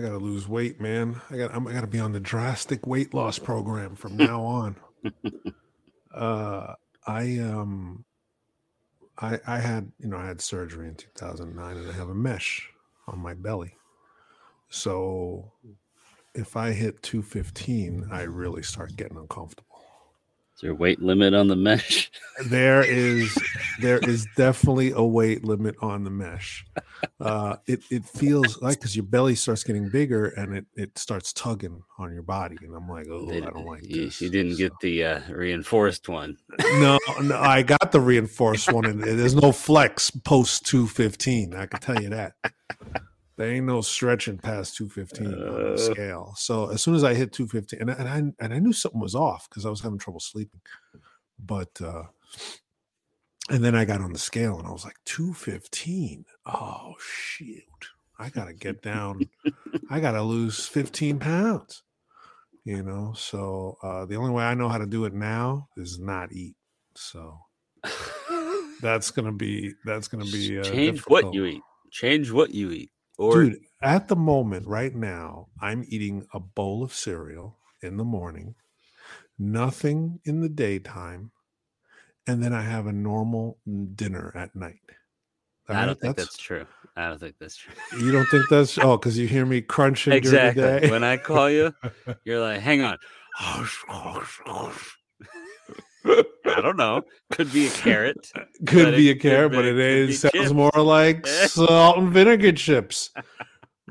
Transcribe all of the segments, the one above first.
I gotta lose weight, man. I got I'm, I gotta be on the drastic weight loss program from now on. uh, I um, I I had you know I had surgery in 2009, and I have a mesh on my belly. So if I hit 215, I really start getting uncomfortable. Is there a weight limit on the mesh? There is there is definitely a weight limit on the mesh. Uh, it it feels like because your belly starts getting bigger and it it starts tugging on your body, and I'm like, oh, I don't like you, this. you didn't get the uh, reinforced one. No, no, I got the reinforced one, and there's no flex post 215. I can tell you that. There ain't no stretching past 215 on the Uh. scale. So as soon as I hit 215, and, I- and I and I knew something was off because I was having trouble sleeping. But uh and then I got on the scale and I was like 215. Oh shoot. I gotta get down. I gotta lose 15 pounds. You know, so uh the only way I know how to do it now is not eat. So that's gonna be that's gonna be uh, Change what you eat. Change what you eat. Or Dude, at the moment, right now, I'm eating a bowl of cereal in the morning, nothing in the daytime, and then I have a normal dinner at night. All I don't think that's, true. I don't think that's true. you don't think that's oh because you hear me crunching exactly. during the day. When I call you, you're like, hang on. I don't know. Could be a carrot. could be a carrot, but it is sounds chips. more like salt and vinegar chips,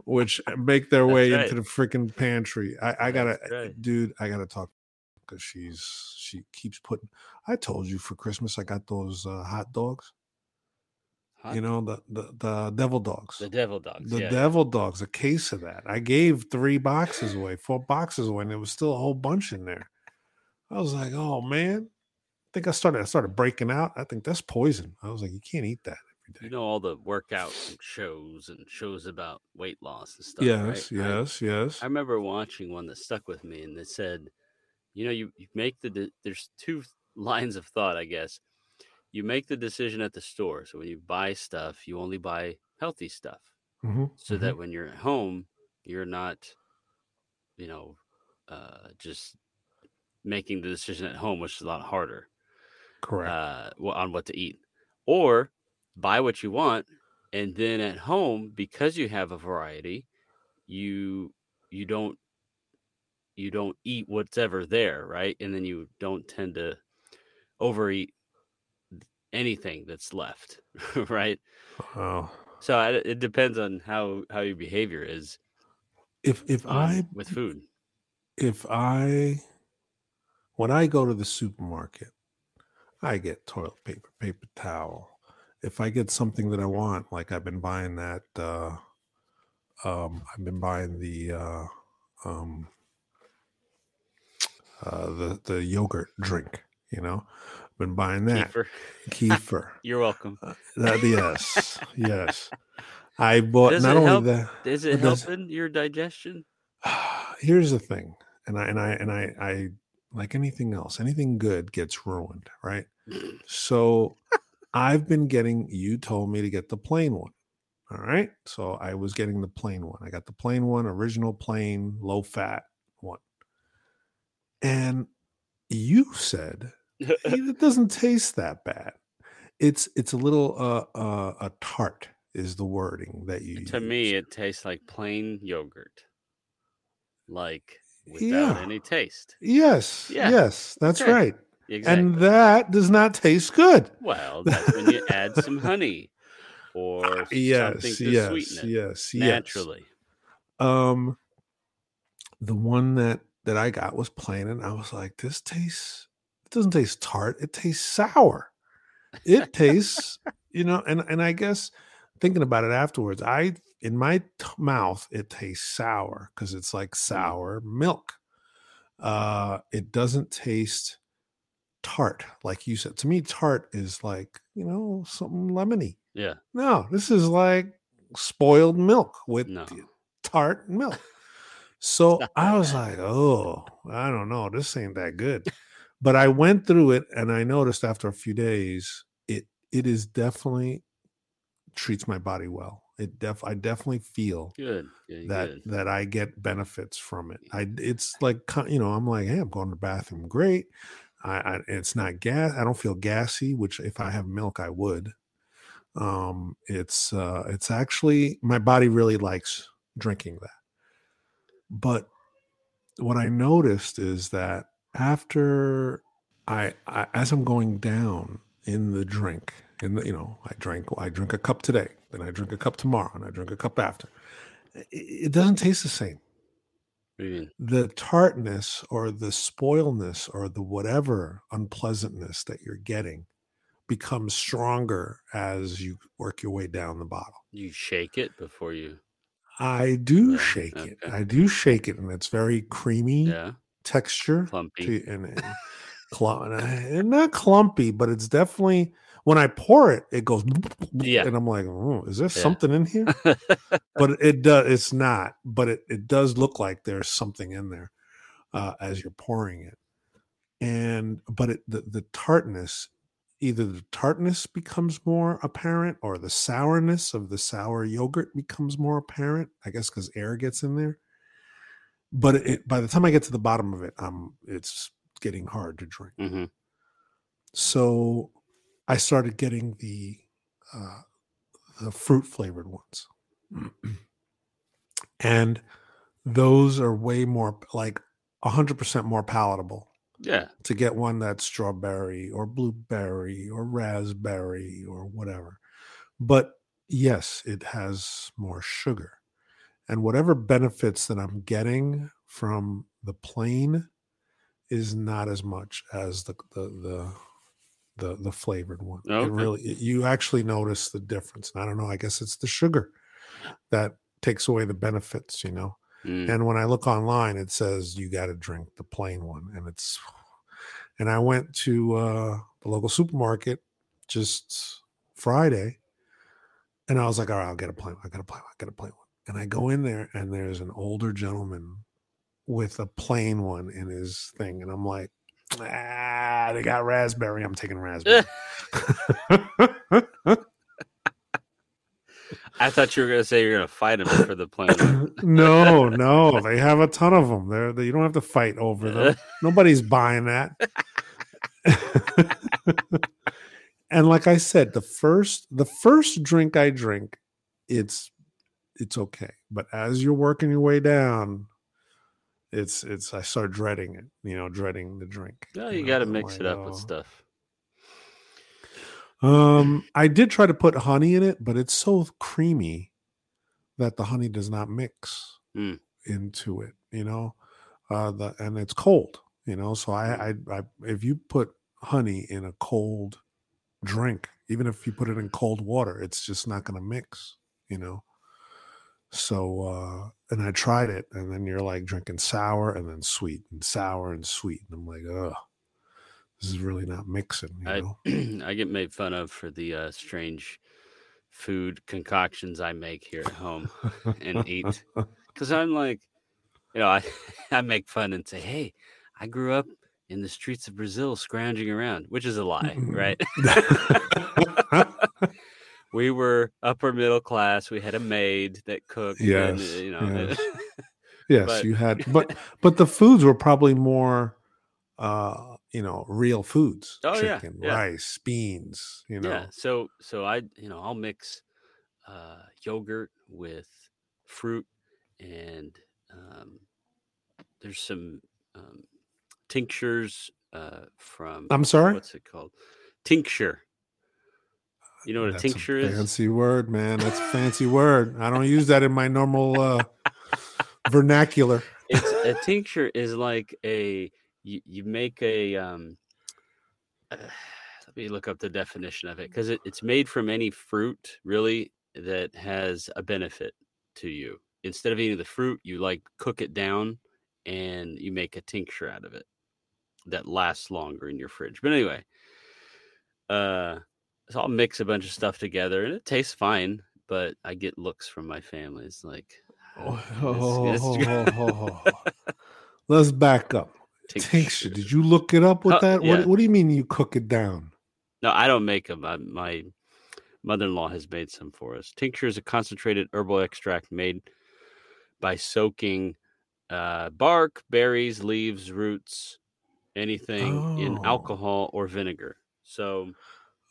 which make their way right. into the freaking pantry. I, I gotta, right. dude, I gotta talk because she's she keeps putting. I told you for Christmas I got those uh, hot dogs. Hot- You know the the, the devil dogs. The devil dogs. The yeah. devil dogs, a case of that. I gave three boxes away, four boxes away, and there was still a whole bunch in there. I was like, oh man. I think I started I started breaking out. I think that's poison. I was like, you can't eat that every day. you know all the workout shows and shows about weight loss and stuff. yes, right? I- yes, yes. I remember watching one that stuck with me, and it said, you know, you, you make the de- there's two lines of thought, I guess. You make the decision at the store, so when you buy stuff, you only buy healthy stuff, Mhm, so mhm. that when you're at home, you're not, you know, uh, just making the decision at home, which is a lot harder correct. uh, on what to eat, or buy what you want, and then at home because you have a variety, you you don't you don't eat what's ever there, right? And then you don't tend to overeat anything that's left, right? wow. So I, it depends on how how your behavior is If if on- I with food. if I when I go to the supermarket, I get toilet paper, paper towel. If I get something that I want, like I've been buying that uh um I've been buying the uh um uh the the yogurt drink, you know. I've been buying that Kefir. kefir. You're welcome. Uh, that, yes, yes. I bought Does not only help? that Is it It does. helping your digestion? here's the thing and i and i and i i like anything else anything good gets ruined right? So i've been getting you told me to get the plain one all right? So i was getting the plain one. I got the plain one original plain low fat one. And you said "Hey, it doesn't taste that bad. It's it's a little uh uh a tart is the wording that you to me it tastes like plain yogurt. Like without Yeah. any taste yes Yeah. yes that's Okay. right exactly and that does not taste good. well that's when you add some honey or something Ah, to yes, sweeten it yes, yes. naturally Um, the one that that I got was plain, and I was like, "This tastes. It doesn't taste tart. It tastes sour. It tastes, you know." And and I guess thinking about it afterwards, I in my t- mouth it tastes sour because it's like sour milk. Uh, it doesn't taste tart like you said. To me, tart is like you know something lemony. yeah No, this is like spoiled milk with no tart milk. So I was like, oh, I don't know. This ain't that good. But I went through it and I noticed after a few days, it it is definitely treats my body well. It def I definitely feel Good. that good. that I get benefits from it. I it's like you know I'm like hey I'm going to the bathroom great. I, I it's not gas. I don't feel gassy, which if I have milk I would. Um, it's uh it's actually my body really likes drinking that. But what I noticed is that after I, I as I'm going down in the drink, the you know I drank I drink a cup today, then I drink a cup tomorrow, and I drink a cup after. It, it doesn't taste the same. What do you mean? The tartness or the spoilness or the whatever unpleasantness that you're getting becomes stronger as you work your way down the bottle. You shake it before you. I do Yeah, shake it. I do shake it, and it's very creamy Yeah. texture. Clumpy. to, and, and, clum- uh, and not clumpy, but it's definitely when I pour it, it goes. Yeah. and I'm like, oh, is there Yeah. something in here? but it does. It's not. But it it does look like there's something in there uh, as you're pouring it, and but it the the tartness. Either the tartness becomes more apparent, or the sourness of the sour yogurt becomes more apparent. I guess because air gets in there. But it, by the time I get to the bottom of it, um, it's getting hard to drink. hmm So I started getting the uh, the fruit flavored ones, and those are way more like hundred percent more palatable. Yeah. To get one that's strawberry or blueberry or raspberry or whatever, but yes, it has more sugar, and whatever benefits that I'm getting from the plain is not as much as the the the the, the flavored one. Okay. It really it- you actually notice the difference. And I don't know. I guess it's the sugar that takes away the benefits. You know. Mm. And when I look online, it says you got to drink the plain one, and it's. And I went to uh, the local supermarket just Friday, and I was like, "All right, I'll get a plain. one. I got a plain. one. I got a plain one." And I go in there, and there's an older gentleman with a plain one in his thing, and I'm like, "Ah, they got raspberry. I'm taking raspberry." I thought you were gonna say you're gonna fight him for the plan. no, no, they have a ton of them. They're, they, you don't have to fight over them. Nobody's buying that. and like I said, the first the first drink I drink, it's it's okay. But as you're working your way down, it's it's I start dreading it. You know, dreading the drink. No, you know, got to mix like, it up with "Oh." stuff. Um, I did try to put honey in it, but it's so creamy that the honey does not mix Mm. into it. You know, uh, the and it's cold. You know, so I, I, I, if you put honey in a cold drink, even if you put it in cold water, it's just not going to mix. You know. So, uh, and I tried it, and then you're like drinking sour and then sweet and sour and sweet, and I'm like, ugh, this is really not mixing. You I know. I get made fun of for the uh, strange food concoctions I make here at home and eat because I'm like, you know, I I make fun and say, hey, I grew up in the streets of Brazil scrounging around, which is a lie, right? we were upper middle class. We had a maid that cooked. Yes, uh, you know. yes. yes, But- you had, but but the foods were probably more, uh, you know, real foods. Oh, yeah, chicken, yeah. rice, beans. You know, Yeah. So so I you know I'll mix uh, yogurt with fruit and um, there's some um, tinctures uh, from I'm sorry. what's it called tincture. You know what That's a tincture a is? fancy word, man. That's a fancy word. I don't use that in my normal uh, vernacular. It's a tincture is like a you, you make a um. uh, let me look up the definition of it because it, it's made from any fruit really that has a benefit to you. Instead of eating the fruit, you like cook it down and you make a tincture out of it that lasts longer in your fridge. But anyway, uh, so I'll mix a bunch of stuff together and it tastes fine. But I get looks from my family. It's like, Oh, this- this- Let's back up. Tincture. Did you look it up with Uh, that? yeah. What What do you mean you cook it down? No, I don't make them. I, my mother-in-law has made some for us. Tincture is a concentrated herbal extract made by soaking uh, bark, berries, leaves, roots, anything in Oh. alcohol or vinegar. So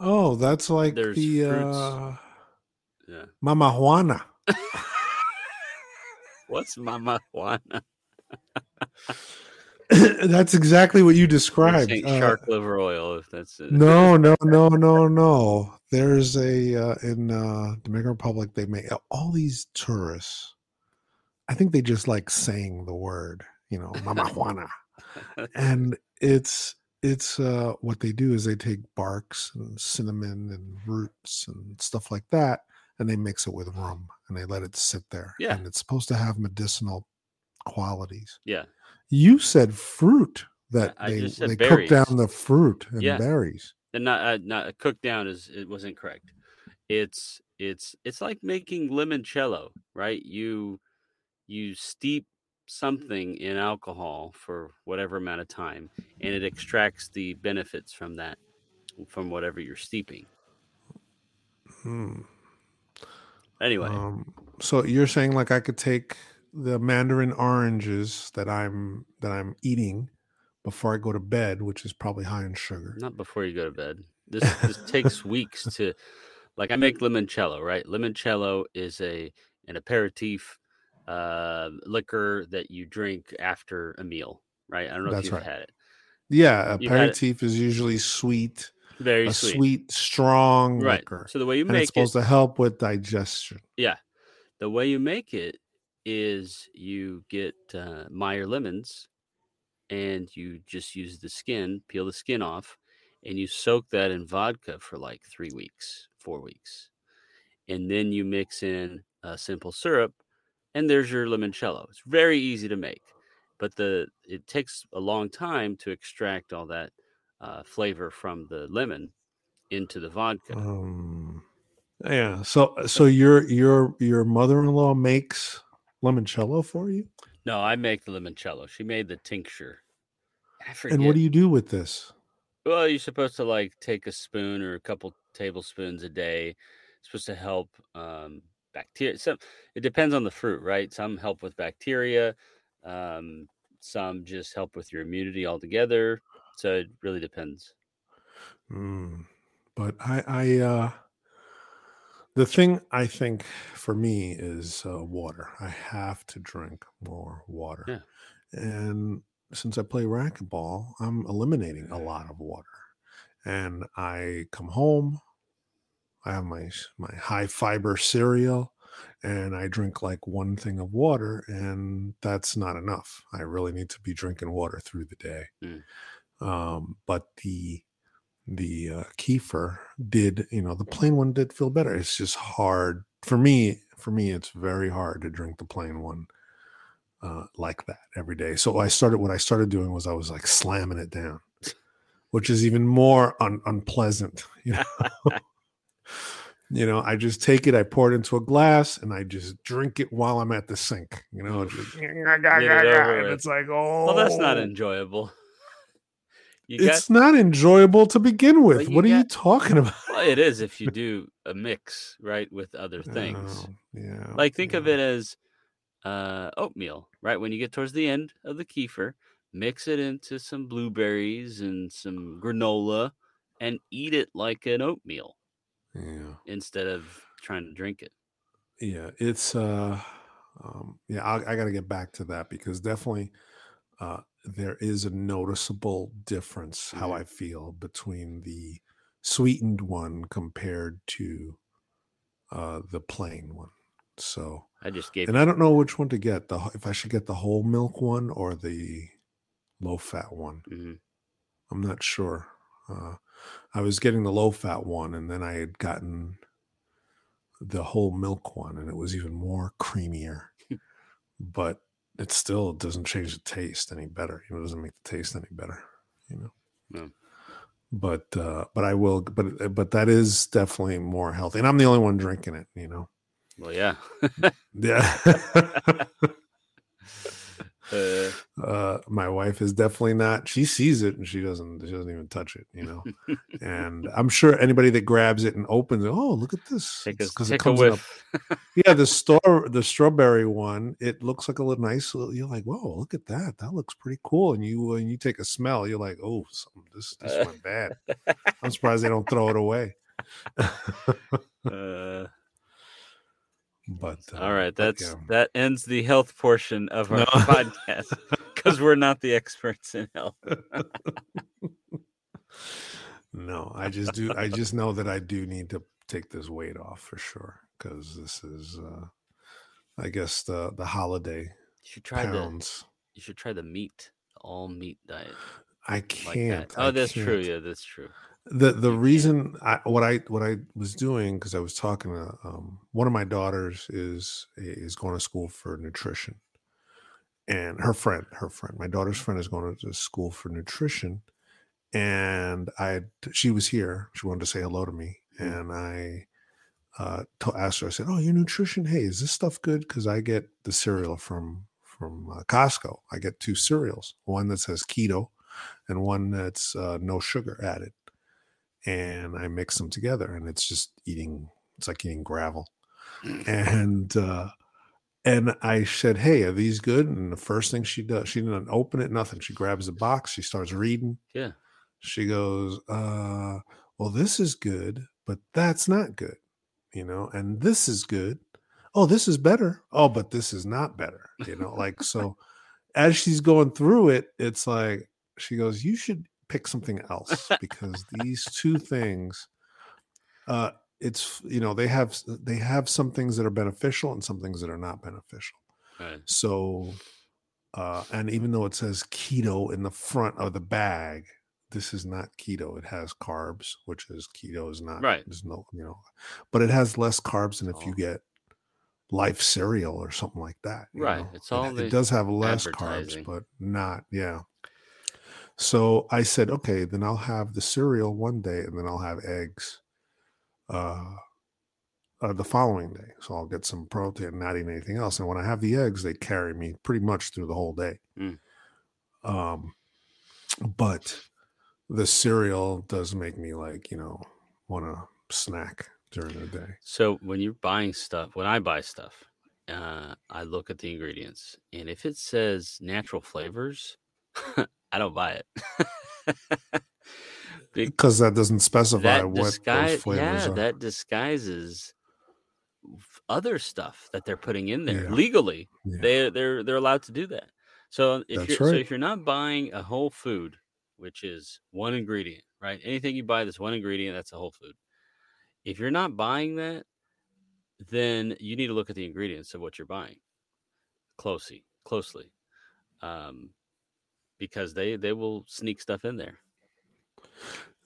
Oh, that's like There's the fruits. uh, yeah, Mama Juana. what's mama Juana? that's exactly what you described. Uh, shark liver oil, if that's it. no, no, no, no, no. There's a uh, in uh, Dominican Republic. They make all these tourists. I think they just like saying the word, you know, Mama Juana, and it's it's uh, what they do is they take barks and cinnamon and roots and stuff like that, and they mix it with rum and they let it sit there. Yeah. and it's supposed to have medicinal qualities. yeah, You said fruit that I they they cook down the fruit and Yeah. berries. and not uh, not cooked down is it wasn't correct. It's it's it's like making limoncello, right? You you steep something in alcohol for whatever amount of time, and it extracts the benefits from that from whatever you're steeping. Hmm. Anyway, Um, so you're saying like I could take the mandarin oranges that I'm that I'm eating before I go to bed, which is probably high in sugar. not before you go to bed. This this takes weeks to like I make limoncello, right? Limoncello is a an aperitif uh liquor that you drink after a meal, right? I don't know That's if you've right. had it. Yeah, aperitif is usually sweet, Very sweet. sweet, strong Right. liquor, So the way you and it's make it supposed to help with digestion. Yeah. The way you make it is you get uh, Meyer lemons and you just use the skin, peel the skin off, and you soak that in vodka for like three weeks, four weeks. And then you mix in a simple syrup, and there's your limoncello. It's very easy to make, but the it takes a long time to extract all that uh, flavor from the lemon into the vodka. Um, yeah. So so your your your mother-in-law makes limoncello for you, No, I make the limoncello. She made the tincture. And what do you do with this? well, you're supposed to like take a spoon or a couple tablespoons a day. It's supposed to help um, bacteria. Some it depends on the fruit, right? Some help with bacteria. Um, some just help with your immunity altogether. So it really depends. Mm, but I, I, uh, the thing I think for me is uh, water. I have to drink more water. Yeah. And since I play racquetball, I'm eliminating a lot of water. And I come home, I have my my high fiber cereal, and I drink like one thing of water, and that's not enough. I really need to be drinking water through the day. Mm. Um, but the the uh, kefir did, you know, the plain one did feel better. It's just hard for me. For me, it's very hard to drink the plain one uh, like that every day. So I started. What I started doing was I was like slamming it down, which is even more un- unpleasant. You know. You know, I just take it, I pour it into a glass, and I just drink it while I'm at the sink. You know, it's just, it and it's like, oh, Well, that's not enjoyable. You got it's not enjoyable to begin with. you what are you talking about? well, it is if you do a mix, right, with other things. Oh, yeah. like think of it as uh, oatmeal, right? When you get towards the end of the kefir, mix it into some blueberries and some granola, and eat it like an oatmeal Yeah. instead of trying to drink it. Yeah. It's uh um yeah, I, I gotta get back to that because definitely uh there is a noticeable difference how Mhm. I feel between the sweetened one compared to uh the plain one. So I just gave and I don't know which one to get. The if I should get the whole milk one or the low fat one. Mhm. I'm not sure. Uh, I was getting the low fat one, and then I had gotten the whole milk one, and it was even more creamier. but it still doesn't change the taste any better. You know, it doesn't make the taste any better. You know. No. But uh, but I will. But but that is definitely more healthy, and I'm the only one drinking it. You know. Well, yeah. Yeah. Uh, uh, my wife is definitely not. She sees it and she doesn't. She doesn't even touch it. You know. and I'm sure anybody that grabs it and opens it, oh, look at this! Because it comes whiff. yeah, the store, the strawberry one, it looks like a little nice. little- You're like, whoa, look at that. That looks pretty cool. And you, when you take a smell, you're like, oh, this this went bad. I'm surprised they don't throw it away. Uh, But uh, all right, but that's yeah. that ends the health portion of our No. podcast because we're not the experts in health. no. I just do. I just know that I do need to take this weight off for sure because this is, uh I guess the the holiday You should try the you should try the meat, the all meat diet. I can't. that. Oh, I that's true. can't. Yeah, that's true. The the reason I, what I what I was doing because I was talking to um, one of my daughters is is going to school for nutrition, and her friend, her friend, my daughter's friend is going to school for nutrition, and I she was here. She wanted to say hello to me, Mhm. and I uh, to asked her. I said, "Oh, your nutrition. Hey, is this stuff good? Because I get the cereal from from uh, Costco. I get two cereals, one that says keto, and one that's uh, no sugar added." And I mix them together, and it's just eating. It's like eating gravel. And uh, and I said, "Hey, are these good?" And the first thing she does, she didn't open it, nothing. She grabs the box, she starts reading. Yeah. She goes, uh, "Well, this is good, but that's not good, you know. And this is good. Oh, this is better. Oh, but this is not better, you know. Like so, as she's going through it, it's like she goes, "You should pick something else because these two things, uh, it's you know they have they have some things that are beneficial and some things that are not beneficial. Right. So, uh, and even though it says keto in the front of the bag, this is not keto. It has carbs, which is keto is not Right. There's no you know, but it has less carbs than if you Oh. get life cereal or something like that. Right. know? It's It- all it, the does have less carbs, but not yeah. So I said, okay, then I'll have the cereal one day, and then I'll have eggs uh, uh, the following day. So I'll get some protein, not eating anything else. And when I have the eggs, they carry me pretty much through the whole day. Mm. Um, but the cereal does make me like you know want to snack during the day. So when you're buying stuff, when I buy stuff, uh, I look at the ingredients, and if it says natural flavors, I don't buy it. Because that doesn't specify that what disguise, those flavors yeah, are. that disguises other stuff that they're putting in there Yeah. legally. Yeah. They they're they're allowed to do that. So if That's you're so if you're not buying a whole food, which is one ingredient, right? Anything you buy that's one ingredient, that's a whole food. If you're not buying that, then you need to look at the ingredients of what you're buying closely, closely, um, because they they will sneak stuff in there.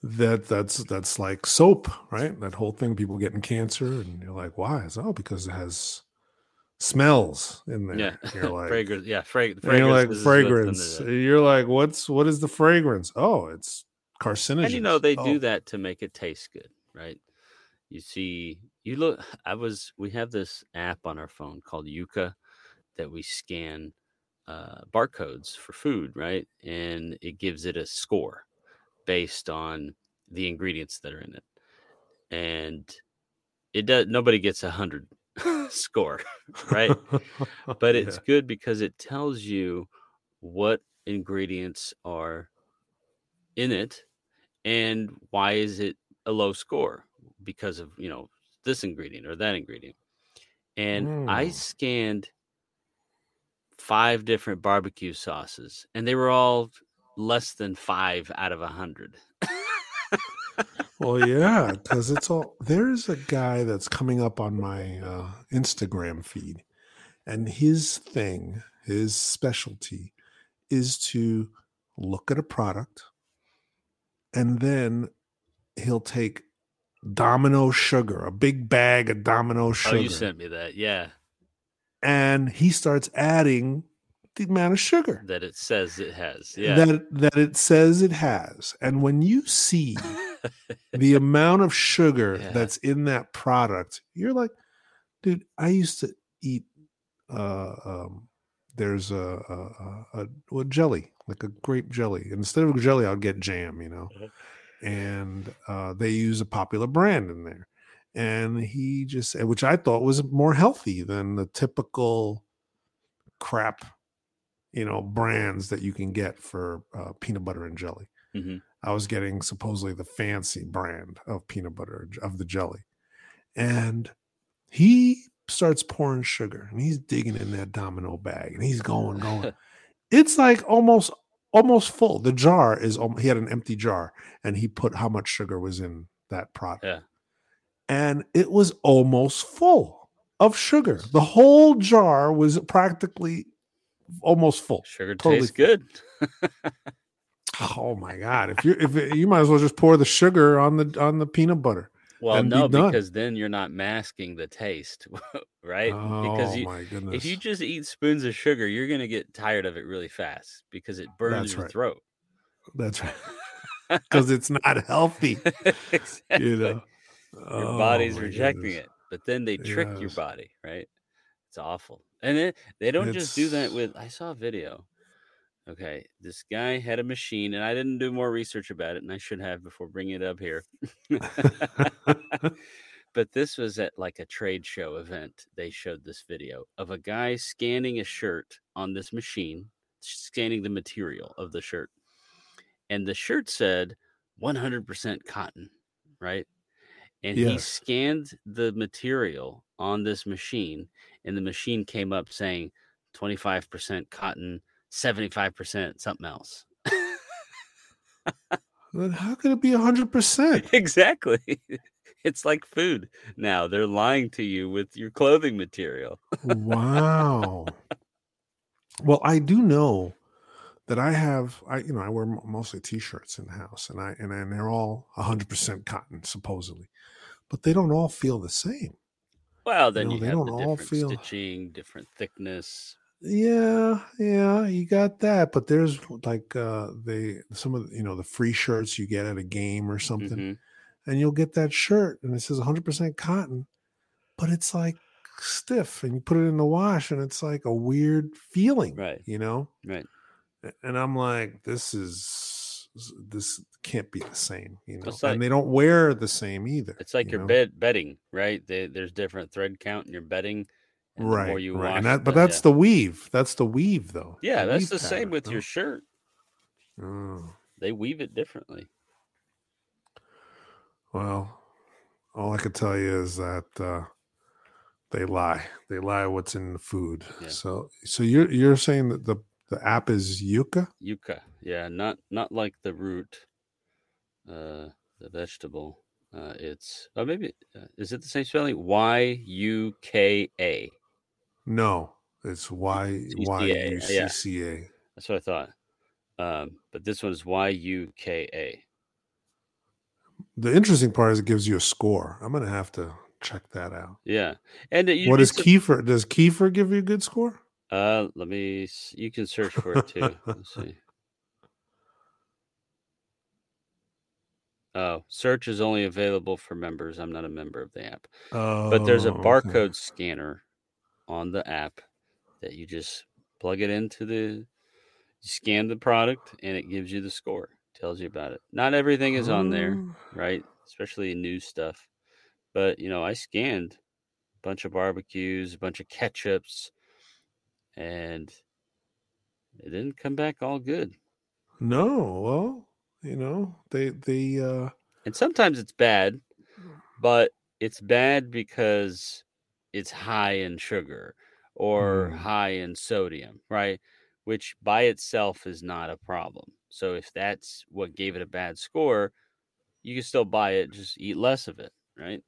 that that's that's like soap, right? That whole thing, people getting cancer, and you're like, why? It's oh because it has smells in there. Yeah, You're like, fragrance. Yeah, frag- and you're like fragrance. what's under fragrance. that. You're like, what's what is the fragrance? Oh, it's carcinogen. And you know they oh, do that to make it taste good, right? You see, you look. I was. We have this app on our phone called Yuka that we scan uh, barcodes for food, right? And it gives it a score based on the ingredients that are in it, and it does. Nobody gets a hundred score, right? but it's Yeah. good because it tells you what ingredients are in it and why is it a low score because of you know this ingredient or that ingredient and i Mm. scanned five different barbecue sauces and they were all less than five out of a hundred. Well, yeah, because it's all there's a guy that's coming up on my uh, Instagram feed, and his thing, his specialty, is to look at a product, and then he'll take Domino sugar, a big bag of Domino sugar, oh you sent me that yeah and he starts adding the amount of sugar that it says it has yeah that that it says it has, and when you see the amount of sugar Yeah. that's in that product, you're like, dude, I used to eat uh, um, there's a, a, a, a, jelly, like a grape jelly. Instead of jelly, I'll get jam, you know. Mhm. And uh, they use a popular brand in there. And he just which I thought was more healthy than the typical crap, you know, brands that you can get for uh, peanut butter and jelly. Mhm. I was getting supposedly the fancy brand of peanut butter of the jelly. And he starts pouring sugar and he's digging in that domino bag and he's going, going. it's like almost almost full. The jar is he had an empty jar and he put how much sugar was in that product. Yeah. And it was almost full of sugar. The whole jar was practically almost full. Sugar Totally tastes full. good. Oh my god! If you if you might as well just pour the sugar on the on the peanut butter. Well, and be no, because then you're not masking the taste, right? because oh you, my goodness! if you just eat spoons of sugar, you're gonna get tired of it really fast because it burns That's your right. throat. That's right. Because it's not healthy, exactly. you know. Your Oh, body's rejecting goodness. it, but then they trick your body, right? It's awful. And then they don't just do that with. I saw a video. Okay, this guy had a machine, and I didn't do more research about it, and I should have before bringing it up here. but this was at like a trade show event. They showed this video of a guy scanning a shirt on this machine, scanning the material of the shirt. And the shirt said 100% cotton, right? And he scanned the material on this machine, and the machine came up saying 25% cotton, 75% something else. Then how could it be hundred percent? exactly. It's like food now. They're lying to you with your clothing material. Wow. well, I do know that I have. I you know I wear mostly t-shirts in the house, and I and, and they're all hundred percent cotton supposedly, but they don't all feel the same. Well, then know, you they have don't the different feel- stitching, different thickness. Yeah, yeah, you got that. But there's like uh they some of you know the free shirts you get at a game or something, Mhm. and you'll get that shirt and it says 100% cotton, but it's like stiff, and you put it in the wash, and it's like a weird feeling, Right. You know, Right. And I'm like, this is this can't be the same, you know. Like- and they don't wear the same either. It's like you your bed bedding, right? They, there's different thread count in your bedding. And right? you right. and that, but that's yeah. the weave. That's the weave, though. yeah, that's weave the same with no? your shirt. Oh. They weave it differently. Well, all I could tell you is that uh, they lie. They lie what's in the food. Yeah. So, so you're you're saying that the the app is Yucca? Yucca, yeah, not not like the root, uh, the vegetable. Uh, it's oh maybe uh, is it the same spelling? Y U K A. No, it's Y Y U C. C A. That's what I thought. Um, but this one is Y U K A. The interesting part is it gives you a score. I'm gonna have to check that out. Yeah, and uh, what is sup- Kefir? Does Kefir give you a good score? Uh, let me. You can search for it too. Let's see. Oh, search is only available for members. I'm not a member of the app, but there's a Oh, okay. barcode scanner on the app that you just plug it into the. You scan the product and it gives you the score. Tells you about it. Not everything is on there, Oh, right? Especially new stuff. But you know, I scanned a bunch of barbecues, a bunch of ketchups, and it didn't come back all good. No, well, you know, they they uh And sometimes it's bad, but it's bad because it's high in sugar or Mm. high in sodium, right? Which by itself is not a problem. So if that's what gave it a bad score, you can still buy it, just eat less of it, right?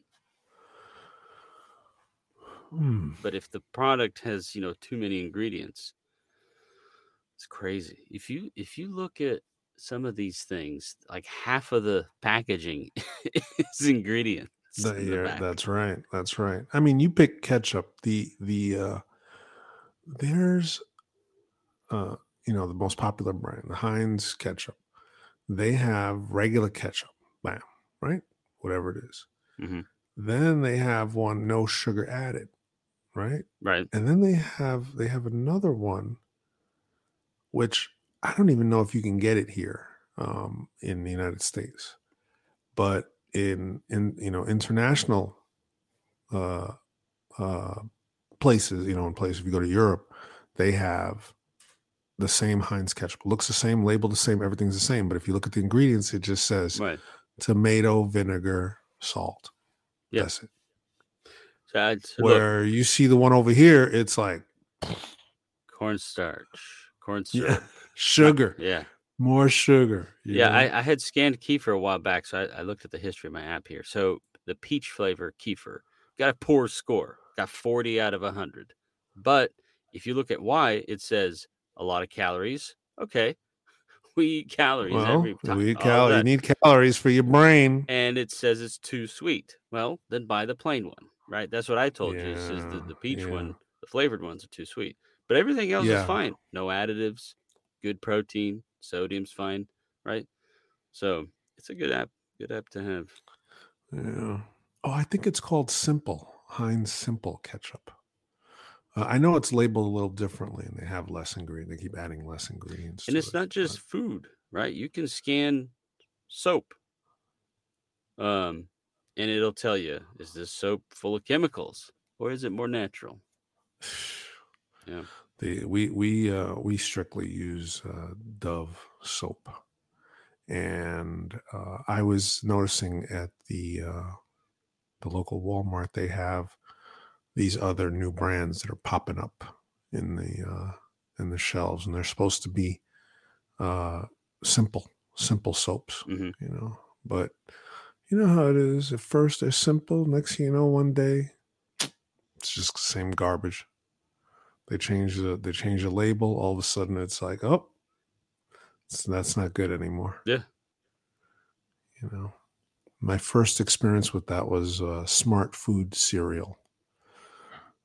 hmm. But if the product has, you know, too many ingredients, it's crazy. If you if you look at some of these things, like half of the packaging is ingredients. That- in yeah, that's right. That's right. I mean, you pick ketchup. The the uh there's uh you know the most popular brand, the Heinz ketchup. They have regular ketchup, bam, right? Whatever it is. Mhm. Then they have one no sugar added. right? Right. And then they have they have another one, which I don't even know if you can get it here um, in the United States, but in in you know international uh, uh, places, you know, in places if you go to Europe, they have the same Heinz ketchup. Looks the same, labeled the same, everything's the same. But if you look at the ingredients, it just says Right. tomato, vinegar, salt. Yeah. That's it. So, so look, Where you see the one over here, it's like cornstarch, corn yeah, sugar, Yeah. more sugar. Yeah. know? I, I had scanned kefir a while back, so I, I looked at the history of my app here. So the peach flavor kefir got a poor score, got 40 out of 100. But if you look at why, it says a lot of calories. Okay. We eat calories well, every time. we eat all cal- you need calories for your brain. and it says it's too sweet. Well, then buy the plain one, right? That's what I told you. It says the, the peach yeah. one, the flavored ones are too sweet. But everything else Yeah. is fine. No additives, good protein, sodium's fine, right? So it's a good app, good app to have. Yeah. Oh, I think it's called Simple Heinz Simple Ketchup. Uh, I know it's labeled a little differently, and they have less ingredient. They keep adding less ingredients. And it's it, not just food, right? You can scan soap. Um, and it'll tell you, is this soap full of chemicals or is it more natural? Yeah. the we we uh, we strictly use uh, Dove soap, and uh, I was noticing at the uh, the local Walmart they have these other new brands that are popping up in the uh, in the shelves, and they're supposed to be uh, simple simple soaps, Mhm. you know. But you know how it is. At first they're simple. Next thing you know, one day it's just the same garbage. They change the they change the label. All of a sudden, it's like, oh, that's not good anymore. Yeah. You know, my first experience with that was uh, Smart Food cereal.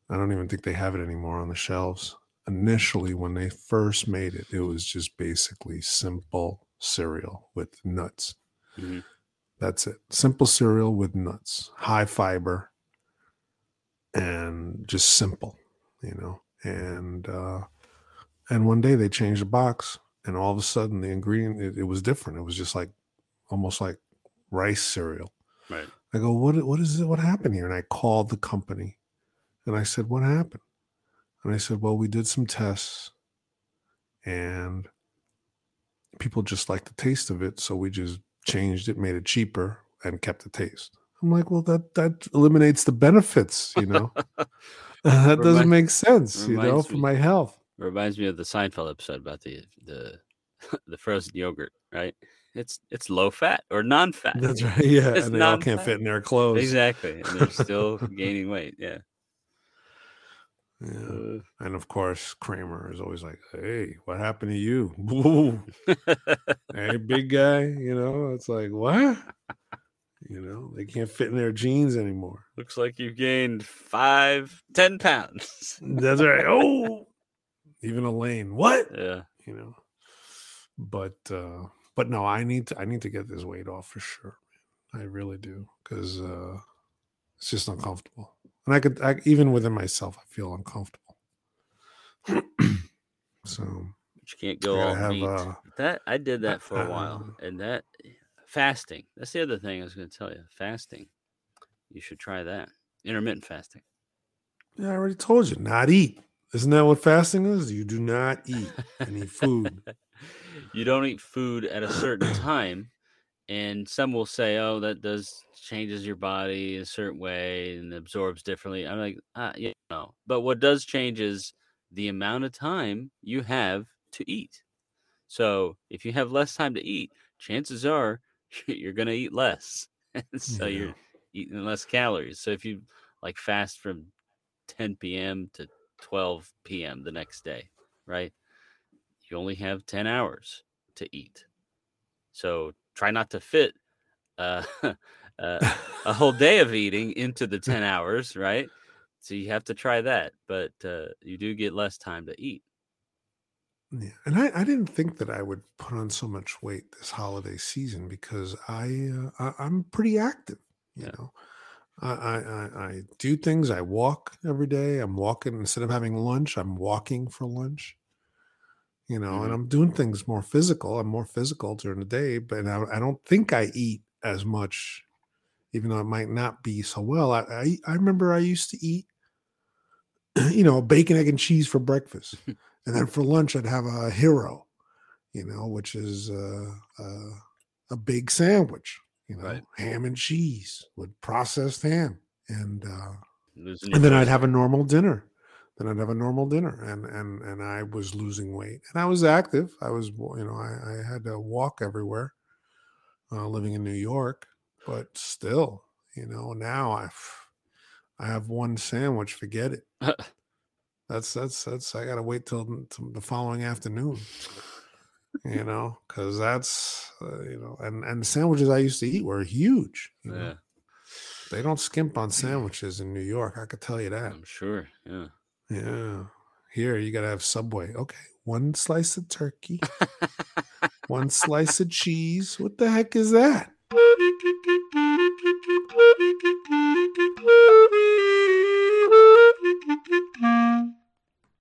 I don't even think they have it anymore on the shelves. Initially, when they first made it, it was just basically simple cereal with nuts. Mhm. That's it. Simple cereal with nuts, high fiber, and just simple, you know. And uh, and one day they changed the box, and all of a sudden the ingredient it, it was different. It was just like almost like rice cereal. Right. I go, what what is it? What happened here? And I called the company, and I said, what happened? And I said, well, we did some tests, and people just like the taste of it, so we just changed it, made it cheaper, and kept the taste. I'm like, well, that that eliminates the benefits, you know. that doesn't make sense, you know, reminds for me- my health. Reminds me of the Seinfeld episode about the the the frozen yogurt, right? It's it's low fat or non fat. That's right. Yeah, It's and they all can't fit in their clothes. Exactly. And they're still gaining weight. Yeah. Yeah. Uh, And of course, Kramer is always like, "Hey, what happened to you? Hey, big guy." You know, it's like what? You know, they can't fit in their jeans anymore. looks like you've gained five, ten pounds. That's right. Oh, even Elaine, what? Yeah. You know, but uh but no, I need to I need to get this weight off for sure. I really do because uh it's just uncomfortable, and I could I, even within myself, I feel uncomfortable. so But you can't go I all have, meat. uh, that I did that for a while. And that fasting. That's the other thing I was gonna tell you. Fasting. You should try that. Intermittent fasting. Yeah, I already told you, not eat. Isn't that what fasting is? You do not eat any food. you don't eat food at a certain time and some will say oh that does changes your body a certain way and absorbs differently i'm like ah, you know but what does change is the amount of time you have to eat so if you have less time to eat chances are you're going to eat less so Yeah. you're eating less calories so if you like fast from 10 p.m to 12 p.m the next day right you only have 10 hours to eat. So try not to fit uh, uh, a whole day of eating into the 10 hours, right? So you have to try that, but uh, you do get less time to eat. Yeah, and I, I didn't think that I would put on so much weight this holiday season because I, uh, I I'm pretty active. You Yeah. know, I, I, I, do things. I walk every day. I'm walking instead of having lunch. I'm walking for lunch. You know, and Mhm. I'm doing things more physical. I'm more physical during the day, but I, I don't think I eat as much, even though it might not be so well. I, I, I remember I used to eat, you know, bacon, egg, and cheese for breakfast, and then for lunch I'd have a hero, you know, which is uh, uh, a big sandwich, you know, Right. ham and cheese with processed ham, and uh, Losing and then I'd have a normal dinner. Then I'd have a normal dinner, and and and I was losing weight, and I was active. I was, you know, I, I had to walk everywhere, uh, living in New York, but still, you know, now I, I have one sandwich. Forget it. That's that's that's. I gotta wait till, till the following afternoon, you know, because that's uh, you know, and and the sandwiches I used to eat were huge. You know? yeah, They don't skimp on sandwiches in New York. I could tell you that. I'm sure. Yeah. Yeah. Here you gotta have Subway. Okay. One slice of turkey, one slice of cheese. What the heck is that?